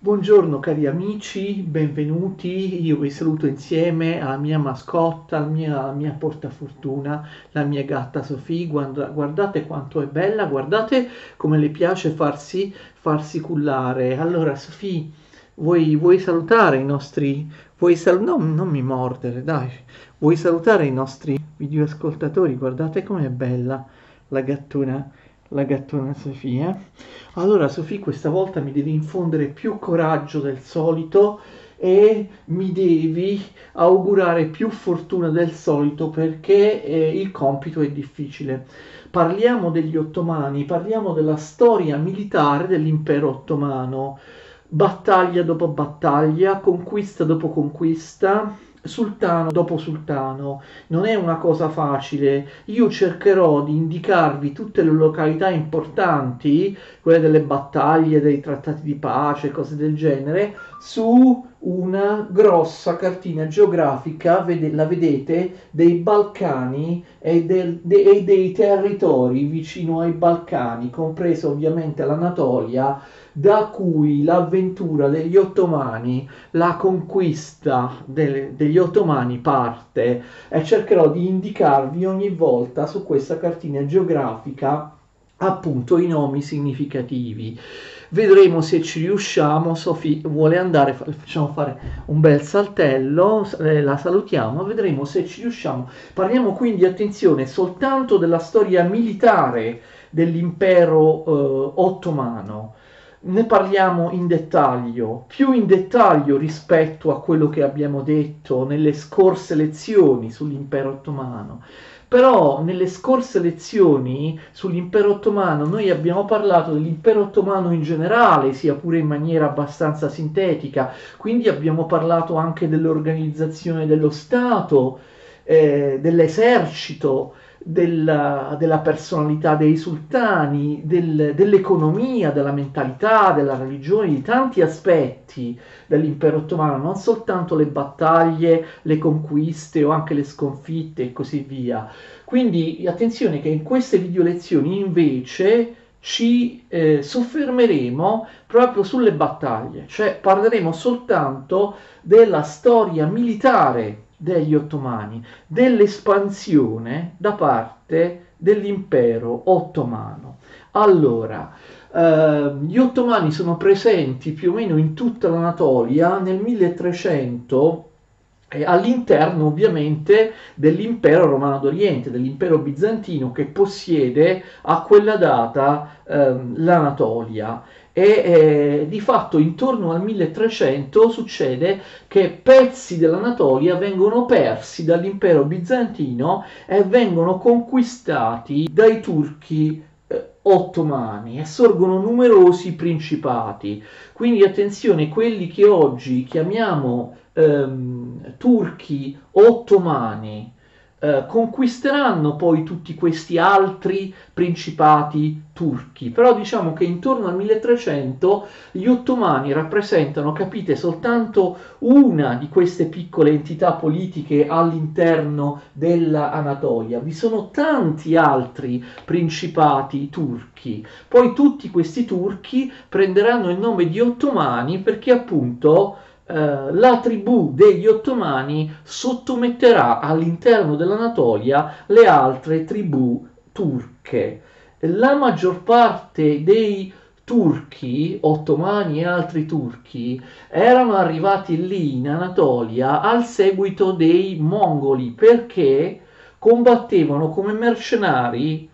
Buongiorno cari amici, benvenuti. Io vi saluto insieme alla mia mascotta, alla mia, alla mia portafortuna, la mia gatta Sofì. Guarda, guardate quanto è bella, guardate come le piace farsi, farsi cullare. Allora, Sofì, vuoi, vuoi salutare i nostri... Vuoi sal- no, non mi mordere, dai. Vuoi salutare i nostri videoascoltatori? Guardate com'è bella la gattuna la gattona Sofia. Allora Sofì questa volta mi devi infondere più coraggio del solito e mi devi augurare più fortuna del solito perché eh, il compito è difficile. Parliamo degli ottomani, parliamo della storia militare dell'impero ottomano, battaglia dopo battaglia, conquista dopo conquista, sultano dopo sultano. Non è una cosa facile. Io cercherò di indicarvi tutte le località importanti, quelle delle battaglie, dei trattati di pace, cose del genere, su una grossa cartina geografica, vede, la vedete, dei Balcani e, del, de, e dei territori vicino ai Balcani, compreso ovviamente l'Anatolia, da cui l'avventura degli ottomani, la conquista delle, degli ottomani parte. E cercherò di indicarvi ogni volta su questa cartina geografica appunto i nomi significativi. Vedremo se ci riusciamo. Sofì vuole andare, facciamo fare un bel saltello, eh, la salutiamo, vedremo se ci riusciamo. Parliamo quindi, attenzione, soltanto della storia militare dell'impero eh, ottomano ne parliamo in dettaglio, più in dettaglio rispetto a quello che abbiamo detto nelle scorse lezioni sull'impero ottomano. Però nelle scorse lezioni sull'impero ottomano noi abbiamo parlato dell'impero ottomano in generale, sia pure in maniera abbastanza sintetica, quindi abbiamo parlato anche dell'organizzazione dello Stato, eh, dell'esercito, della, della personalità dei sultani, del, dell'economia, della mentalità, della religione, di tanti aspetti dell'impero ottomano, non soltanto le battaglie, le conquiste o anche le sconfitte e così via. Quindi attenzione che in queste video lezioni invece ci eh, soffermeremo proprio sulle battaglie, cioè parleremo soltanto della storia militare degli ottomani, dell'espansione da parte dell'impero ottomano. Allora, eh, gli ottomani sono presenti più o meno in tutta l'Anatolia nel 1300 eh, all'interno ovviamente dell'impero romano d'Oriente, dell'impero bizantino che possiede a quella data eh, l'Anatolia e eh, di fatto intorno al 1300 succede che pezzi dell'Anatolia vengono persi dall'impero bizantino e vengono conquistati dai turchi eh, ottomani e sorgono numerosi principati. Quindi attenzione, quelli che oggi chiamiamo ehm, turchi ottomani, eh, conquisteranno poi tutti questi altri principati turchi, però diciamo che intorno al 1300 gli ottomani rappresentano, capite, soltanto una di queste piccole entità politiche all'interno dell'Anatolia, vi sono tanti altri principati turchi, poi tutti questi turchi prenderanno il nome di ottomani perché appunto eh, la tribù degli ottomani sottometterà all'interno dell'Anatolia le altre tribù turche. La maggior parte dei turchi, ottomani e altri turchi, erano arrivati lì in Anatolia al seguito dei mongoli perché combattevano come mercenari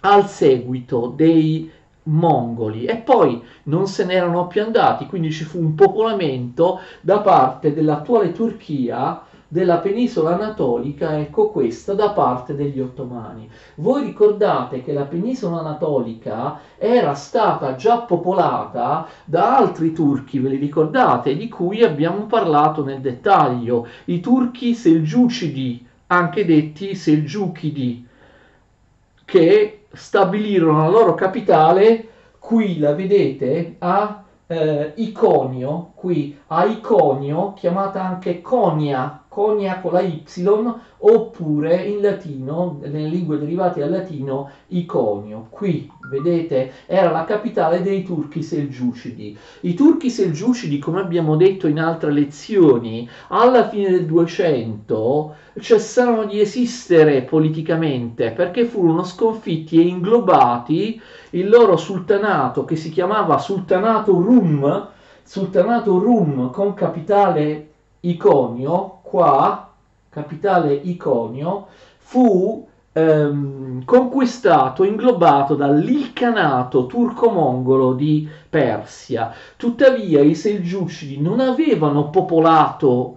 al seguito dei mongoli. E poi non se n'erano più andati, quindi ci fu un popolamento da parte dell'attuale Turchia della penisola anatolica, ecco questa da parte degli ottomani. Voi ricordate che la penisola anatolica era stata già popolata da altri turchi, ve li ricordate, di cui abbiamo parlato nel dettaglio, i turchi selgiucidi, anche detti selgiuchidi, che stabilirono la loro capitale, qui la vedete, a eh, Iconio, qui a Iconio, chiamata anche Conia, Conia con la Y, oppure in latino, nelle lingue derivate dal latino, Iconio. Qui, vedete, era la capitale dei turchi selgiucidi. I turchi selgiucidi, come abbiamo detto in altre lezioni, alla fine del 200 cessarono di esistere politicamente perché furono sconfitti e inglobati il loro sultanato che si chiamava Sultanato Rum, Sultanato Rum con capitale Iconio, qua, capitale Iconio, fu ehm, conquistato, inglobato dall'ilcanato turco-mongolo di Persia. Tuttavia i Selgiucidi non avevano popolato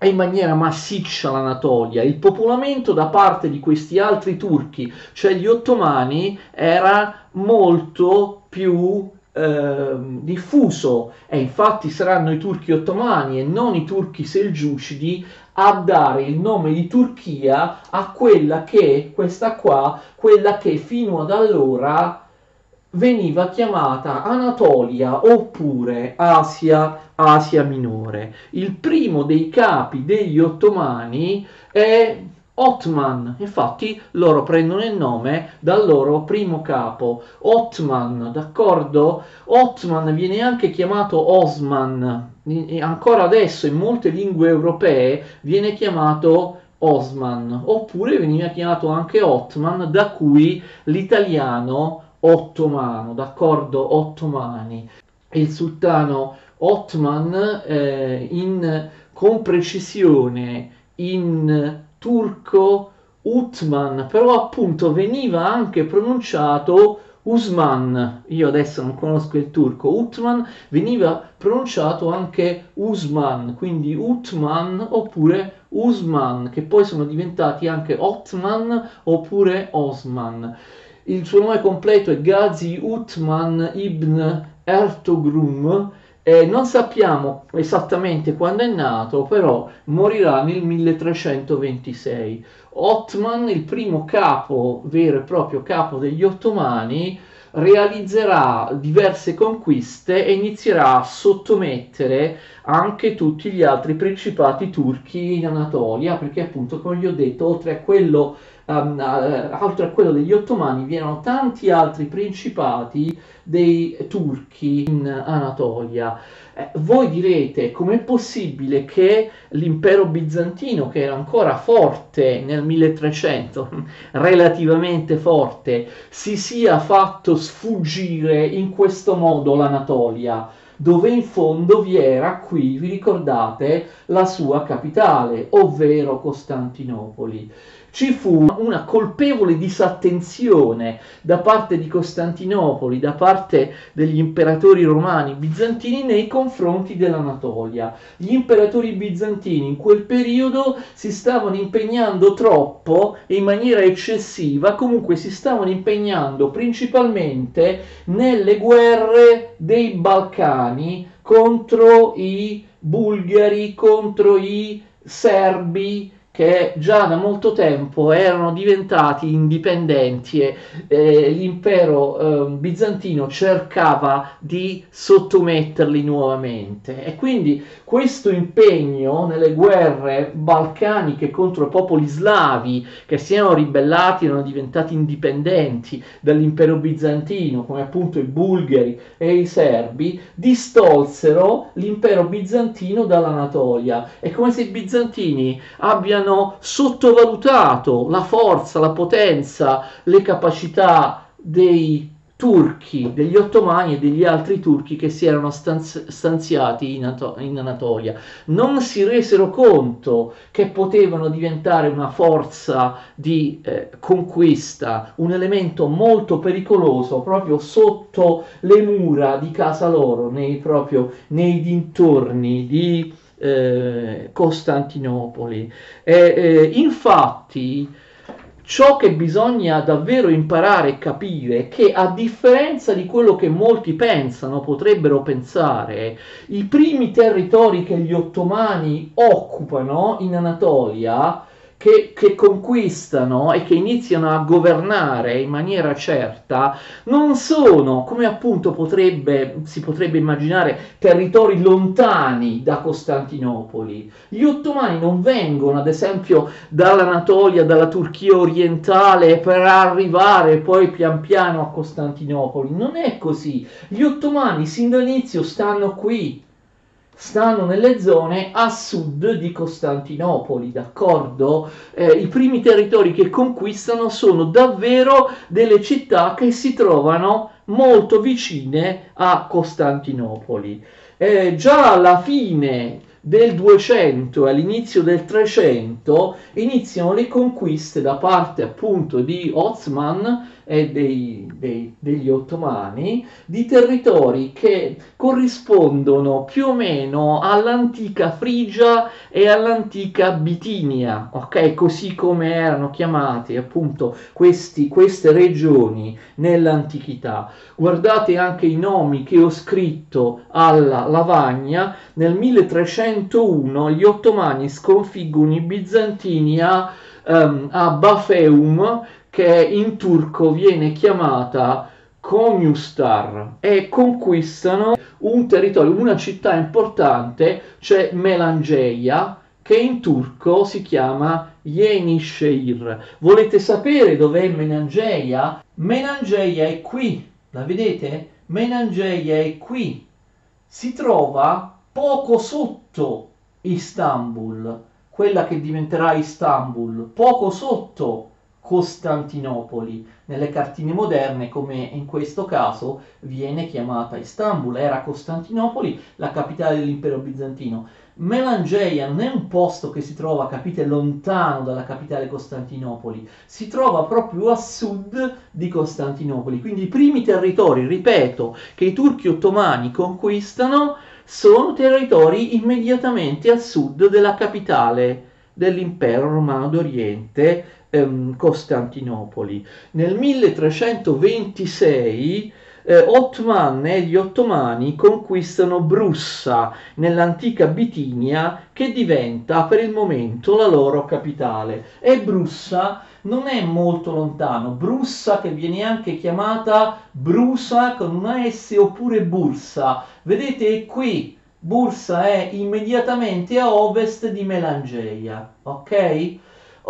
in maniera massiccia l'Anatolia. Il popolamento da parte di questi altri turchi, cioè gli ottomani, era molto più eh, diffuso e infatti saranno i turchi ottomani e non i turchi selgiucidi a dare il nome di Turchia a quella che, questa qua, quella che fino ad allora veniva chiamata Anatolia oppure Asia, Asia Minore. Il primo dei capi degli ottomani è Otman, infatti loro prendono il nome dal loro primo capo, Otman, d'accordo? Otman viene anche chiamato Osman, ancora adesso in molte lingue europee viene chiamato Osman, oppure veniva chiamato anche Otman, da cui l'italiano ottomano, d'accordo? Ottomani. Il sultano Otman eh, in, con precisione in turco Utman, però appunto veniva anche pronunciato Usman, io adesso non conosco il turco, Utman veniva pronunciato anche Usman, quindi Utman oppure Usman, che poi sono diventati anche Otman oppure Osman. Il suo nome completo è Ghazi Utman ibn Ertogrum eh, non sappiamo esattamente quando è nato, però morirà nel 1326. Otman, il primo capo, vero e proprio capo degli ottomani, realizzerà diverse conquiste e inizierà a sottomettere anche tutti gli altri principati turchi in Anatolia, perché appunto, come vi ho detto, oltre a quello, um, uh, oltre a quello degli ottomani, vi erano tanti altri principati dei turchi in Anatolia. Eh, voi direte com'è possibile che l'impero bizantino, che era ancora forte nel 1300, relativamente forte, si sia fatto sfuggire in questo modo l'Anatolia? dove in fondo vi era qui, vi ricordate, la sua capitale, ovvero Costantinopoli ci fu una colpevole disattenzione da parte di Costantinopoli, da parte degli imperatori romani bizantini nei confronti dell'Anatolia. Gli imperatori bizantini in quel periodo si stavano impegnando troppo e in maniera eccessiva, comunque si stavano impegnando principalmente nelle guerre dei Balcani contro i bulgari, contro i serbi, che già da molto tempo erano diventati indipendenti e eh, l'impero eh, bizantino cercava di sottometterli nuovamente. E quindi questo impegno nelle guerre balcaniche contro i popoli slavi che si erano ribellati erano diventati indipendenti dall'impero bizantino come appunto i bulgari e i serbi distolsero l'impero bizantino dall'Anatolia. È come se i bizantini abbiano hanno sottovalutato la forza, la potenza, le capacità dei turchi, degli ottomani e degli altri turchi che si erano stanziati in, in, Anatolia. Non si resero conto che potevano diventare una forza di eh, conquista, un elemento molto pericoloso proprio sotto le mura di casa loro, nei, proprio nei dintorni di eh, Costantinopoli. E, eh, infatti, ciò che bisogna davvero imparare e capire è che a differenza di quello che molti pensano, potrebbero pensare, i primi territori che gli ottomani occupano in Anatolia che, che, conquistano e che iniziano a governare in maniera certa non sono, come appunto potrebbe, si potrebbe immaginare, territori lontani da Costantinopoli. Gli ottomani non vengono, ad esempio, dall'Anatolia, dalla Turchia orientale per arrivare poi pian piano a Costantinopoli. Non è così. Gli ottomani sin dall'inizio stanno qui stanno nelle zone a sud di Costantinopoli, d'accordo? Eh, I primi territori che conquistano sono davvero delle città che si trovano molto vicine a Costantinopoli. Eh, già alla fine del 200 e all'inizio del 300 iniziano le conquiste da parte appunto di Osman e dei, dei, degli ottomani di territori che corrispondono più o meno all'antica Frigia e all'antica Bitinia, ok? Così come erano chiamate appunto questi, queste regioni nell'antichità. Guardate anche i nomi che ho scritto alla lavagna. Nel 1301 gli ottomani sconfiggono i bizantini a, um, a Bafeum che in turco viene chiamata Konustar e conquistano un territorio, una città importante, cioè Melangeia, che in turco si chiama Yenişehir. Volete sapere dov'è Menangeia? Menangeia è qui, la vedete? Menangeia è qui. Si trova poco sotto Istanbul, quella che diventerà Istanbul, poco sotto Costantinopoli. Nelle cartine moderne, come in questo caso, viene chiamata Istanbul, era Costantinopoli la capitale dell'impero bizantino. Melangeia non è un posto che si trova, capite, lontano dalla capitale Costantinopoli, si trova proprio a sud di Costantinopoli. Quindi i primi territori, ripeto, che i turchi ottomani conquistano sono territori immediatamente a sud della capitale dell'impero romano d'Oriente, ehm, Costantinopoli. Nel 1326 eh, Otman e gli ottomani conquistano Brussa nell'antica Bitinia che diventa per il momento la loro capitale e Brussa non è molto lontano, Brussa che viene anche chiamata Brusa con una S oppure Bursa, vedete qui Bursa è immediatamente a ovest di Melangeia, ok?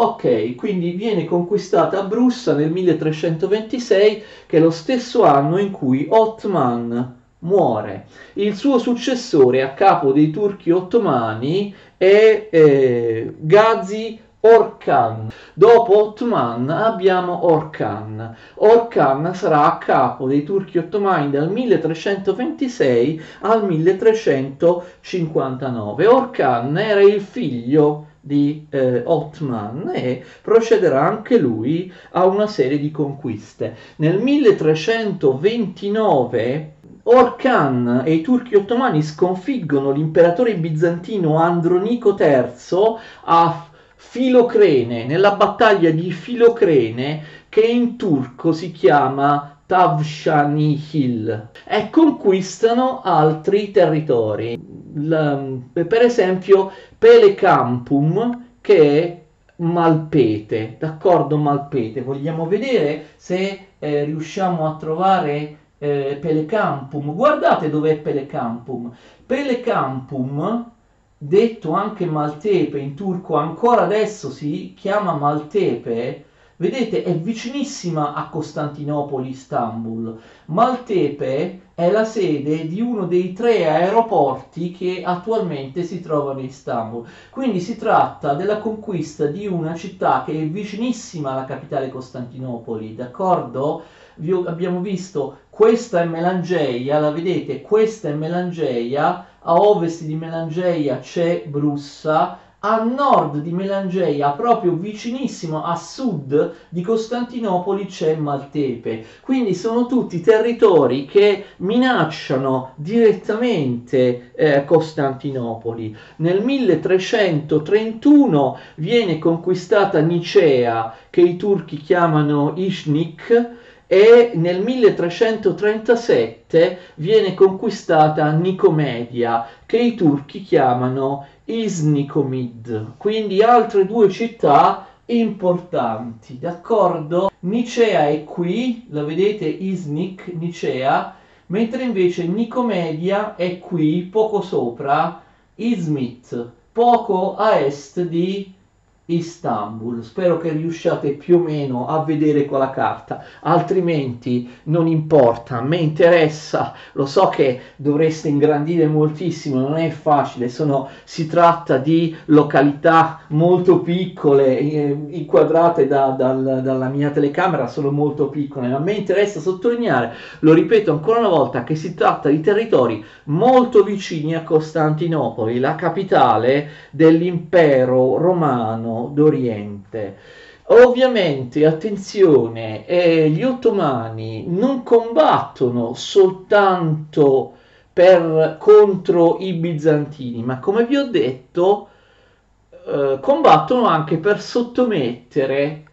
Ok, quindi viene conquistata Brussa nel 1326, che è lo stesso anno in cui Otman muore. Il suo successore a capo dei turchi ottomani è eh, Ghazi Orkan. Dopo Otman abbiamo Orkan. Orkan sarà a capo dei turchi ottomani dal 1326 al 1359. Orkan era il figlio di eh, Otman e procederà anche lui a una serie di conquiste. Nel 1329 Orkan e i turchi ottomani sconfiggono l'imperatore bizantino Andronico III a Filocrene, nella battaglia di Filocrene che in turco si chiama Tavshanihil e conquistano altri territori. La, per esempio Pelecampum che è Malpete, d'accordo Malpete, vogliamo vedere se eh, riusciamo a trovare eh, Pelecampum, guardate dov'è Pelecampum, Pelecampum detto anche Maltepe in turco ancora adesso si chiama Maltepe Vedete, è vicinissima a Costantinopoli, Istanbul. Maltepe è la sede di uno dei tre aeroporti che attualmente si trovano in Istanbul. Quindi si tratta della conquista di una città che è vicinissima alla capitale Costantinopoli, d'accordo? Vi abbiamo visto, questa è Melangeia, la vedete, questa è Melangeia, a ovest di Melangeia c'è Brussa, a nord di Melangeia, proprio vicinissimo a sud di Costantinopoli, c'è Maltepe. Quindi sono tutti territori che minacciano direttamente eh, Costantinopoli. Nel 1331 viene conquistata Nicea, che i turchi chiamano Ishnik, e nel 1337 viene conquistata Nicomedia, che i turchi chiamano Isnikomid, quindi altre due città importanti, d'accordo? Nicea è qui, la vedete Isnik, Nicea, mentre invece Nicomedia è qui, poco sopra, Izmit, poco a est di Istanbul. Spero che riusciate più o meno a vedere con la carta, altrimenti non importa, a me interessa, lo so che dovreste ingrandire moltissimo, non è facile, sono, si tratta di località molto piccole, eh, inquadrate da, dal, dalla mia telecamera, sono molto piccole, ma a me interessa sottolineare, lo ripeto ancora una volta, che si tratta di territori molto vicini a Costantinopoli, la capitale dell'impero romano d'Oriente. Ovviamente, attenzione, eh, gli ottomani non combattono soltanto per, contro i bizantini, ma come vi ho detto, eh, combattono anche per sottomettere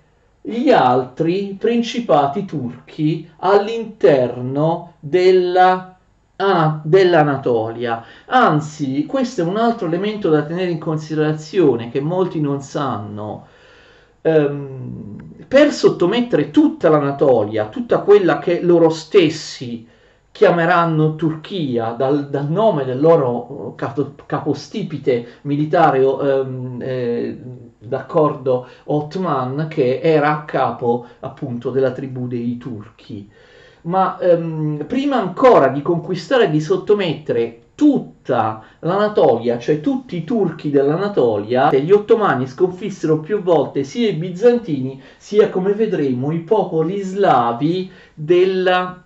gli altri principati turchi all'interno della Ah, dell'Anatolia. Anzi, questo è un altro elemento da tenere in considerazione che molti non sanno. Um, per sottomettere tutta l'Anatolia, tutta quella che loro stessi chiameranno Turchia dal, dal nome del loro capo, capostipite militare um, eh, d'accordo Ottoman che era a capo appunto della tribù dei turchi ma ehm, prima ancora di conquistare e di sottomettere tutta l'Anatolia, cioè tutti i turchi dell'Anatolia, gli ottomani sconfissero più volte sia i bizantini sia, come vedremo, i popoli slavi della,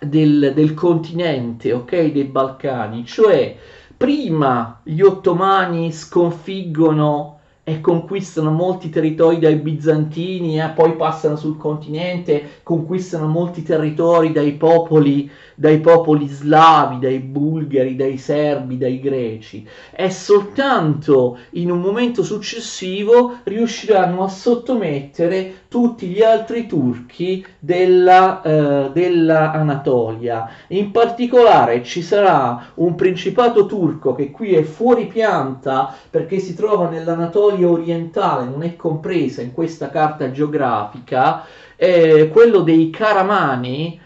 del, del continente, ok, dei Balcani, cioè prima gli ottomani sconfiggono e conquistano molti territori dai bizantini e poi passano sul continente, conquistano molti territori dai popoli, dai popoli slavi, dai bulgari, dai serbi, dai greci. E soltanto in un momento successivo riusciranno a sottomettere tutti gli altri turchi della, eh, della Anatolia. In particolare ci sarà un principato turco che qui è fuori pianta perché si trova nell'Anatolia Anatolia orientale non è compresa in questa carta geografica, eh, quello dei Caramani,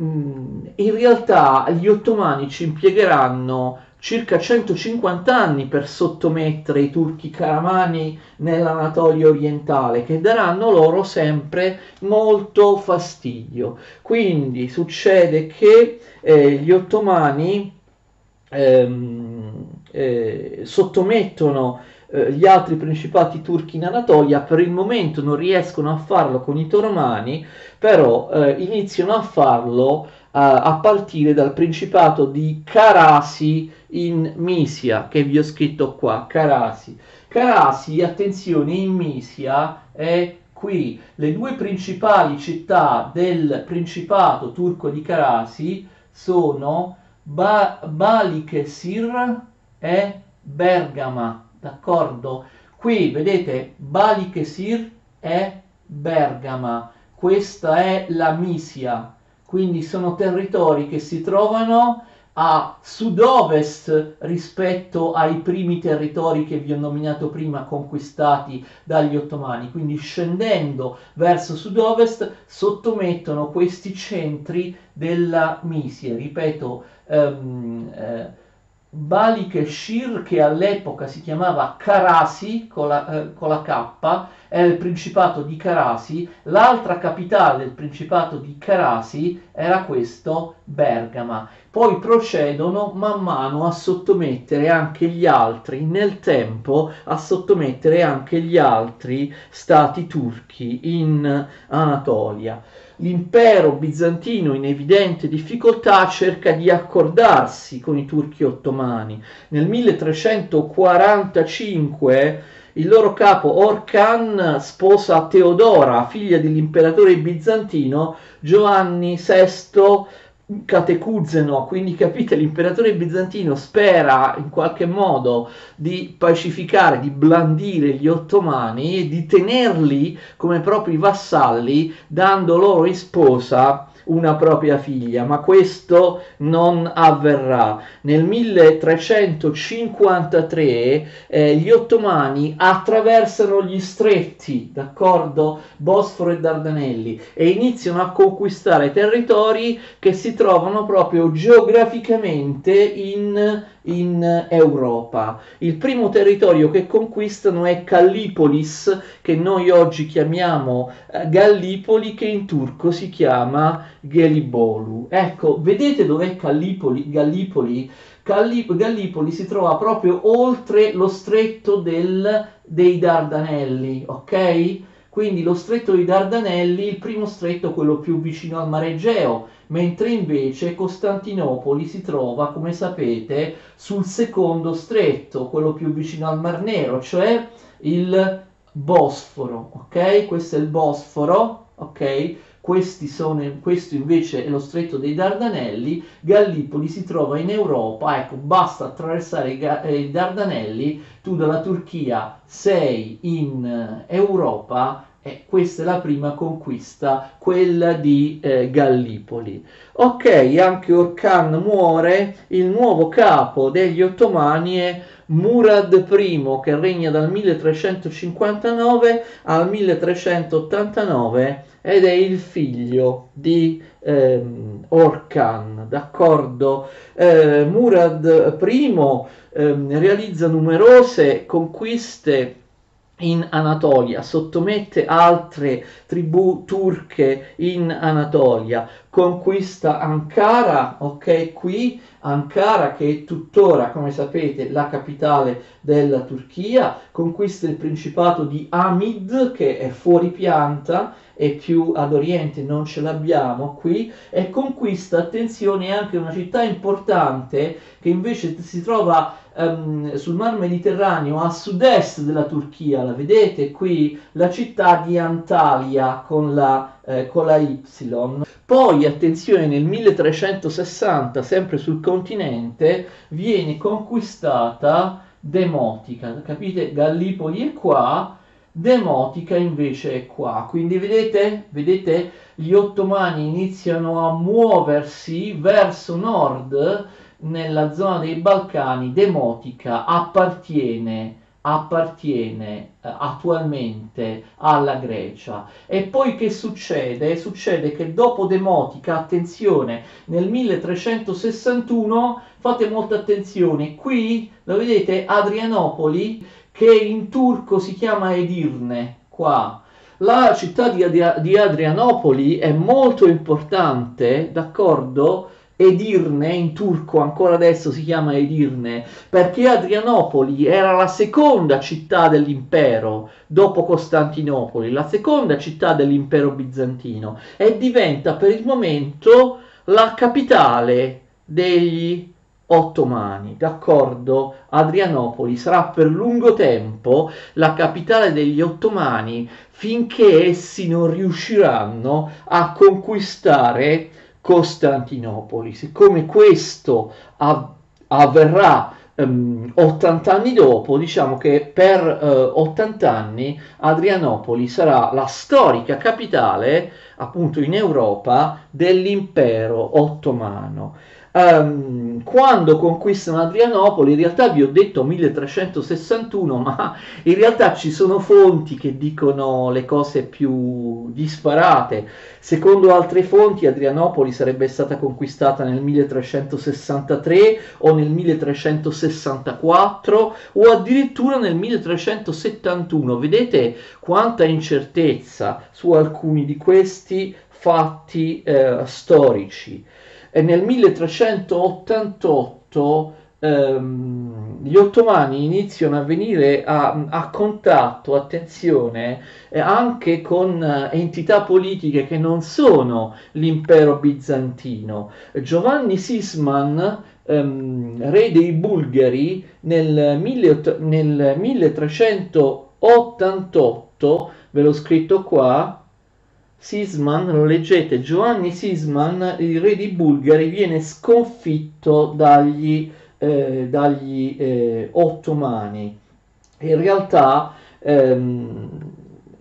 mm, in realtà gli ottomani ci impiegheranno circa 150 anni per sottomettere i turchi caramani nell'Anatolia orientale, che daranno loro sempre molto fastidio. Quindi succede che eh, gli ottomani ehm, eh, sottomettono eh, gli altri principati turchi in Anatolia per il momento non riescono a farlo con i toromani, però eh, iniziano a farlo a partire dal principato di Karasi in Misia, che vi ho scritto qua, Karasi. Karasi, attenzione, in Misia è qui le due principali città del principato turco di Karasi sono ba- Balikesir e Bergama d'accordo? Qui vedete Balikesir è Bergama, questa è la Misia, quindi sono territori che si trovano a sud-ovest rispetto ai primi territori che vi ho nominato prima conquistati dagli ottomani, quindi scendendo verso sud-ovest sottomettono questi centri della Misia, ripeto, um, eh, Balikeshir, che all'epoca si chiamava Karasi con la, eh, con la K, è il principato di Karasi, l'altra capitale del principato di Karasi era questo Bergama. Poi procedono man mano a sottomettere anche gli altri, nel tempo a sottomettere anche gli altri stati turchi in Anatolia l'impero bizantino in evidente difficoltà cerca di accordarsi con i turchi ottomani. Nel 1345 il loro capo Orkan sposa Teodora, figlia dell'imperatore bizantino Giovanni VI catecuzeno, quindi capite, l'imperatore bizantino spera in qualche modo di pacificare, di blandire gli ottomani e di tenerli come propri vassalli, dando loro in sposa una propria figlia, ma questo non avverrà. Nel 1353 eh, gli ottomani attraversano gli stretti, d'accordo, Bosforo e Dardanelli e iniziano a conquistare territori che si trovano proprio geograficamente in in Europa. Il primo territorio che conquistano è Callipolis, che noi oggi chiamiamo eh, Gallipoli, che in turco si chiama Gelibolu. Ecco, vedete dov'è Callipoli, Gallipoli? Gallipoli, Gallipoli si trova proprio oltre lo stretto del, dei Dardanelli, ok? Quindi lo stretto dei Dardanelli, il primo stretto, quello più vicino al mare Egeo, mentre invece Costantinopoli si trova, come sapete, sul secondo stretto, quello più vicino al Mar Nero, cioè il Bosforo, ok? Questo è il Bosforo, ok? Sono, questo invece è lo stretto dei Dardanelli, Gallipoli si trova in Europa, ecco, basta attraversare i, eh, Dardanelli, tu dalla Turchia sei in eh, Europa e questa è la prima conquista, quella di eh, Gallipoli. Ok, anche Orkan muore, il nuovo capo degli ottomani è Murad I, che regna dal 1359 al 1389 ed è il figlio di ehm, Orkan, d'accordo? Eh, Murad I ehm, realizza numerose conquiste in Anatolia, sottomette altre tribù turche in Anatolia, conquista Ankara, ok, qui Ankara che è tuttora, come sapete, la capitale della Turchia, conquista il principato di Amid che è fuori pianta e più ad oriente non ce l'abbiamo qui e conquista, attenzione, anche una città importante che invece si trova um, sul mar Mediterraneo a sud-est della Turchia, la vedete qui, la città di Antalya con la, eh, con la Y. Poi, attenzione, nel 1360, sempre sul continente, viene conquistata Demotica, capite? Gallipoli è qua, Demotica invece è qua. Quindi vedete, vedete, gli ottomani iniziano a muoversi verso nord nella zona dei Balcani. Demotica appartiene appartiene eh, attualmente alla Grecia. E poi che succede? Succede che dopo Demotica, attenzione, nel 1361, fate molta attenzione, qui lo vedete Adrianopoli che in turco si chiama Edirne, qua. La città di, di Adrianopoli è molto importante, d'accordo? Edirne, in turco ancora adesso si chiama Edirne, perché Adrianopoli era la seconda città dell'impero dopo Costantinopoli, la seconda città dell'impero bizantino e diventa per il momento la capitale degli ottomani, d'accordo? Adrianopoli sarà per lungo tempo la capitale degli ottomani finché essi non riusciranno a conquistare Costantinopoli. Siccome questo av- avverrà um, ehm, 80 anni dopo, diciamo che per uh, 80 anni Adrianopoli sarà la storica capitale, appunto in Europa, dell'impero ottomano. Um, quando conquistano Adrianopoli, in realtà vi ho detto 1361, ma in realtà ci sono fonti che dicono le cose più disparate. Secondo altre fonti, Adrianopoli sarebbe stata conquistata nel 1363 o nel 1364 o addirittura nel 1371. Vedete quanta incertezza su alcuni di questi fatti eh, storici e nel 1388 ehm, gli ottomani iniziano a venire a, a contatto, attenzione, eh, anche con eh, entità politiche che non sono l'impero bizantino. Giovanni Sisman, ehm, re dei Bulgari, nel, nel 1388, ve l'ho scritto qua, Sisman, lo leggete, Giovanni Sisman, il re di Bulgari, viene sconfitto dagli, eh, dagli eh, ottomani. In realtà ehm,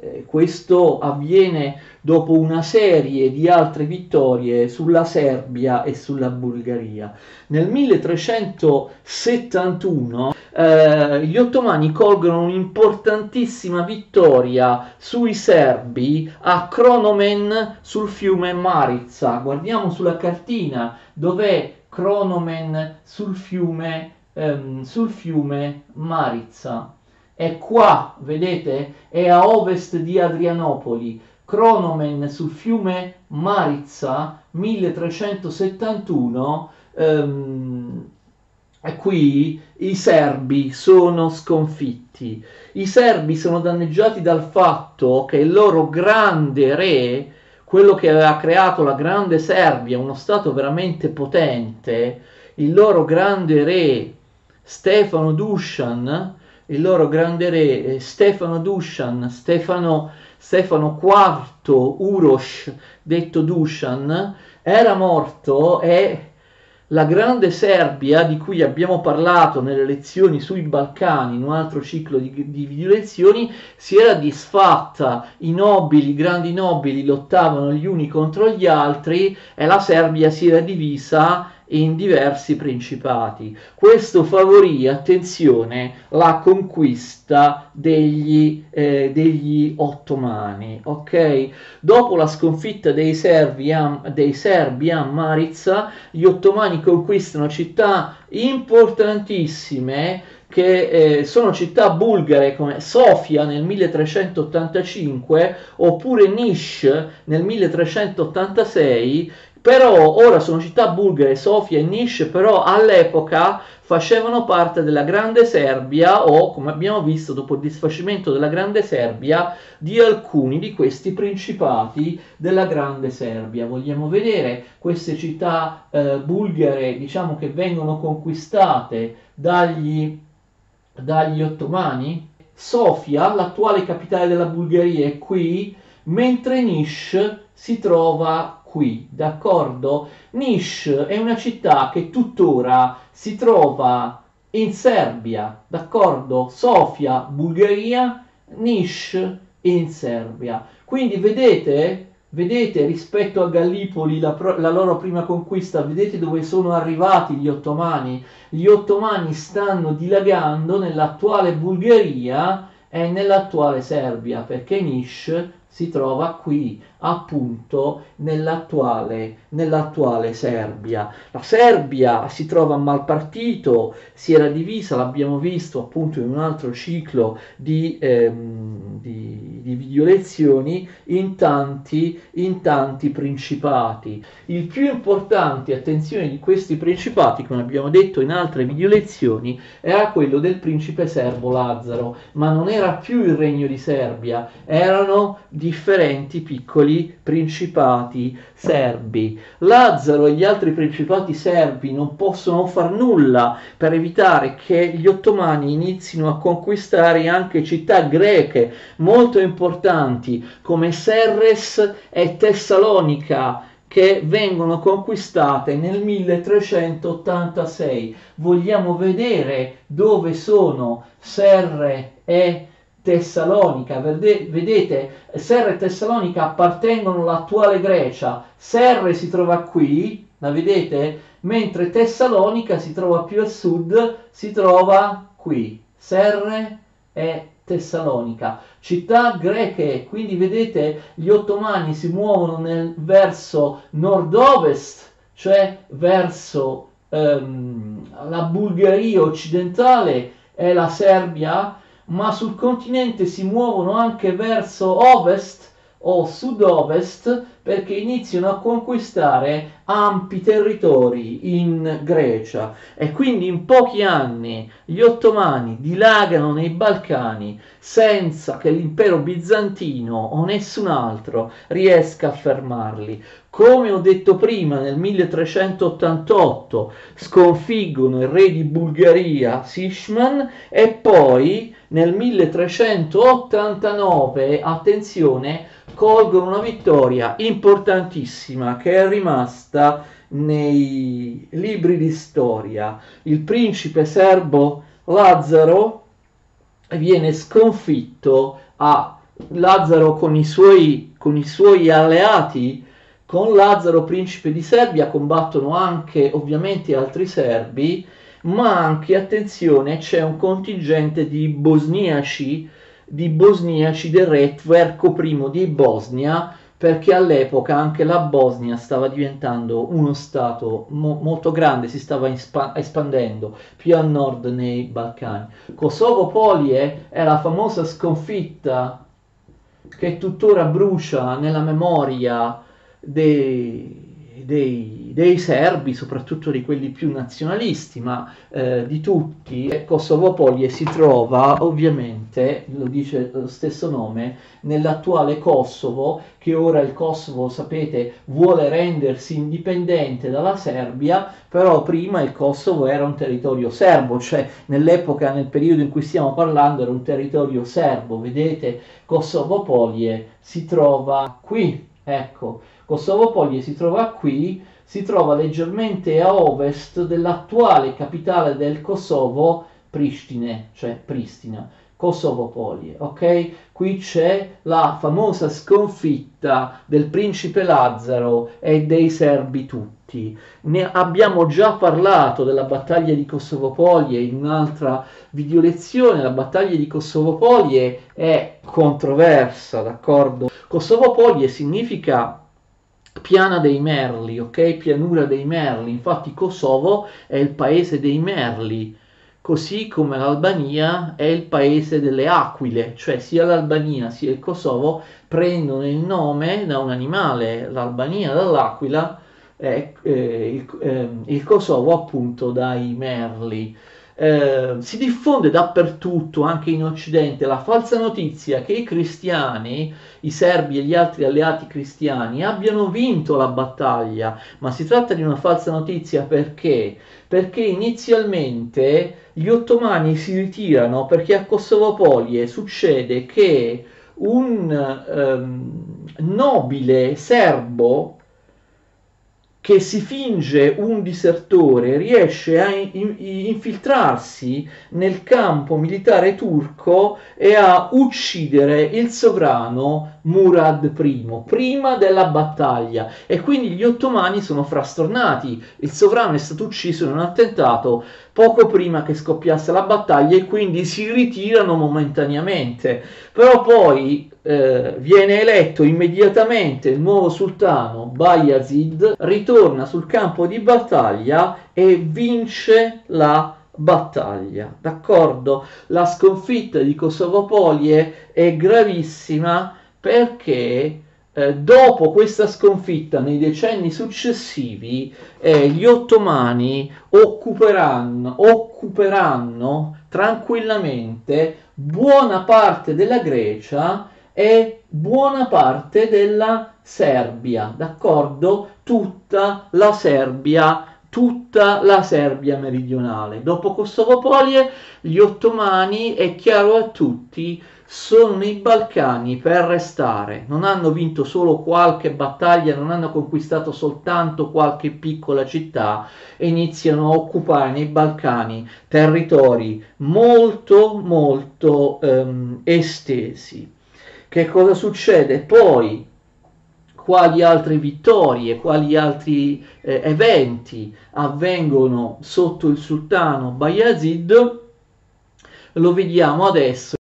eh, questo avviene dopo una serie di altre vittorie sulla Serbia e sulla Bulgaria. Nel 1371 eh, gli ottomani colgono un'importantissima vittoria sui serbi a Kronomen sul fiume Maritsa. Guardiamo sulla cartina dov'è Kronomen sul fiume, ehm, sul fiume Maritsa è qua, vedete, è a ovest di Adrianopoli. Cronomen sul fiume Maritza 1371 ehm, qui i serbi sono sconfitti. I serbi sono danneggiati dal fatto che il loro grande re, quello che aveva creato la grande Serbia, uno stato veramente potente, il loro grande re Stefano Dushan, il loro grande re eh, Stefano Dushan, Stefano, Stefano IV Urosh, detto Dushan, era morto e la grande Serbia, di cui abbiamo parlato nelle lezioni sui Balcani, in un altro ciclo di, di video lezioni, si era disfatta, i nobili, i grandi nobili lottavano gli uni contro gli altri e la Serbia si era divisa in diversi principati. Questo favorì, attenzione, la conquista degli, eh, degli ottomani. Ok? Dopo la sconfitta dei serbi, a, dei serbi a Maritza, gli ottomani conquistano città importantissime che eh, sono città bulgare come Sofia nel 1385 oppure Nish nel 1386 però ora sono città bulgare, Sofia e Nish, però all'epoca facevano parte della Grande Serbia o, come abbiamo visto dopo il disfacimento della Grande Serbia, di alcuni di questi principati della Grande Serbia. Vogliamo vedere queste città eh, bulgare, diciamo che vengono conquistate dagli, dagli ottomani? Sofia, l'attuale capitale della Bulgaria, è qui, mentre Nish si trova qui, d'accordo? Niš è una città che tuttora si trova in Serbia, d'accordo? Sofia, Bulgaria, Niš in Serbia. Quindi vedete, vedete rispetto a Gallipoli, la, la, loro prima conquista, vedete dove sono arrivati gli ottomani? Gli ottomani stanno dilagando nell'attuale Bulgaria e nell'attuale Serbia, perché Niš si trova qui, appunto, nell'attuale, nell'attuale Serbia. La Serbia si trova mal partito, si era divisa, l'abbiamo visto appunto in un altro ciclo di, ehm, di, di video lezioni, in tanti, in tanti principati. Il più importante, attenzione, di questi principati, come abbiamo detto in altre video lezioni, era quello del principe serbo Lazzaro, ma non era più il regno di Serbia, erano differenti piccoli principati serbi. Lazzaro e gli altri principati serbi non possono far nulla per evitare che gli ottomani inizino a conquistare anche città greche molto importanti come Serres e Tessalonica che vengono conquistate nel 1386. Vogliamo vedere dove sono Serre e Tessalonica, vedete, Serre e Tessalonica appartengono all'attuale Grecia, Serre si trova qui, la vedete? Mentre Tessalonica si trova più a sud, si trova qui, Serre e Tessalonica, città greche, quindi vedete gli ottomani si muovono nel verso nord-ovest, cioè verso ehm, la Bulgaria occidentale e la Serbia, ma sul continente si muovono anche verso ovest o sud-ovest perché iniziano a conquistare ampi territori in Grecia e quindi in pochi anni gli ottomani dilagano nei Balcani senza che l'impero bizantino o nessun altro riesca a fermarli. Come ho detto prima, nel 1388 sconfiggono il re di Bulgaria Sishman e poi nel 1389, attenzione, colgono una vittoria importantissima che è rimasta nei libri di storia. Il principe serbo Lazzaro viene sconfitto a Lazzaro con i suoi, con i suoi alleati con Lazzaro, principe di Serbia, combattono anche ovviamente altri serbi, ma anche, attenzione, c'è un contingente di bosniaci, di bosniaci del re Tverko I di Bosnia, perché all'epoca anche la Bosnia stava diventando uno stato mo- molto grande, si stava inspa- espandendo più a nord nei Balcani. Kosovo Polie è la famosa sconfitta che tuttora brucia nella memoria dei, dei, dei, serbi, soprattutto di quelli più nazionalisti, ma eh, di tutti, Kosovo Polie si trova ovviamente, lo dice lo stesso nome, nell'attuale Kosovo, che ora il Kosovo, sapete, vuole rendersi indipendente dalla Serbia, però prima il Kosovo era un territorio serbo, cioè nell'epoca, nel periodo in cui stiamo parlando, era un territorio serbo, vedete, Kosovo Polie si trova qui, ecco, Kosovo Poglie si trova qui, si trova leggermente a ovest dell'attuale capitale del Kosovo, Pristine, cioè Pristina. Kosovo Polie, ok? Qui c'è la famosa sconfitta del principe Lazzaro e dei serbi tutti. Ne abbiamo già parlato della battaglia di Kosovo Polie in un'altra video lezione. La battaglia di Kosovo Polie è controversa, d'accordo? Kosovo Polie significa Piana dei Merli, ok? Pianura dei Merli. Infatti Kosovo è il paese dei merli, così come l'Albania è il paese delle aquile, cioè sia l'Albania sia il Kosovo prendono il nome da un animale, l'Albania dall'aquila e eh, il, eh, il Kosovo appunto dai merli. Eh, si diffonde dappertutto, anche in Occidente, la falsa notizia che i cristiani, i serbi e gli altri alleati cristiani abbiano vinto la battaglia, ma si tratta di una falsa notizia perché? Perché inizialmente gli ottomani si ritirano perché a Kosovopolie succede che un um, nobile serbo che si finge un disertore riesce a in, infiltrarsi nel campo militare turco e a uccidere il sovrano Murad I prima della battaglia. E quindi gli ottomani sono frastornati. Il sovrano è stato ucciso in un attentato poco prima che scoppiasse la battaglia e quindi si ritirano momentaneamente. Però poi eh, viene eletto immediatamente il nuovo sultano Bayazid, ritorna sul campo di battaglia e vince la battaglia. D'accordo? La sconfitta di Kosovopolie è gravissima perché eh, dopo questa sconfitta nei decenni successivi eh, gli ottomani occuperanno, occuperanno tranquillamente buona parte della Grecia e buona parte della Serbia, d'accordo? Tutta la Serbia, tutta la Serbia meridionale. Dopo Kosovopolie, gli ottomani, è chiaro a tutti, sono nei Balcani per restare, non hanno vinto solo qualche battaglia, non hanno conquistato soltanto qualche piccola città e iniziano a occupare nei Balcani territori molto molto um, estesi. Che cosa succede? Poi, quali altre vittorie, quali altri eh, eventi avvengono sotto il sultano Bayazid, lo vediamo adesso.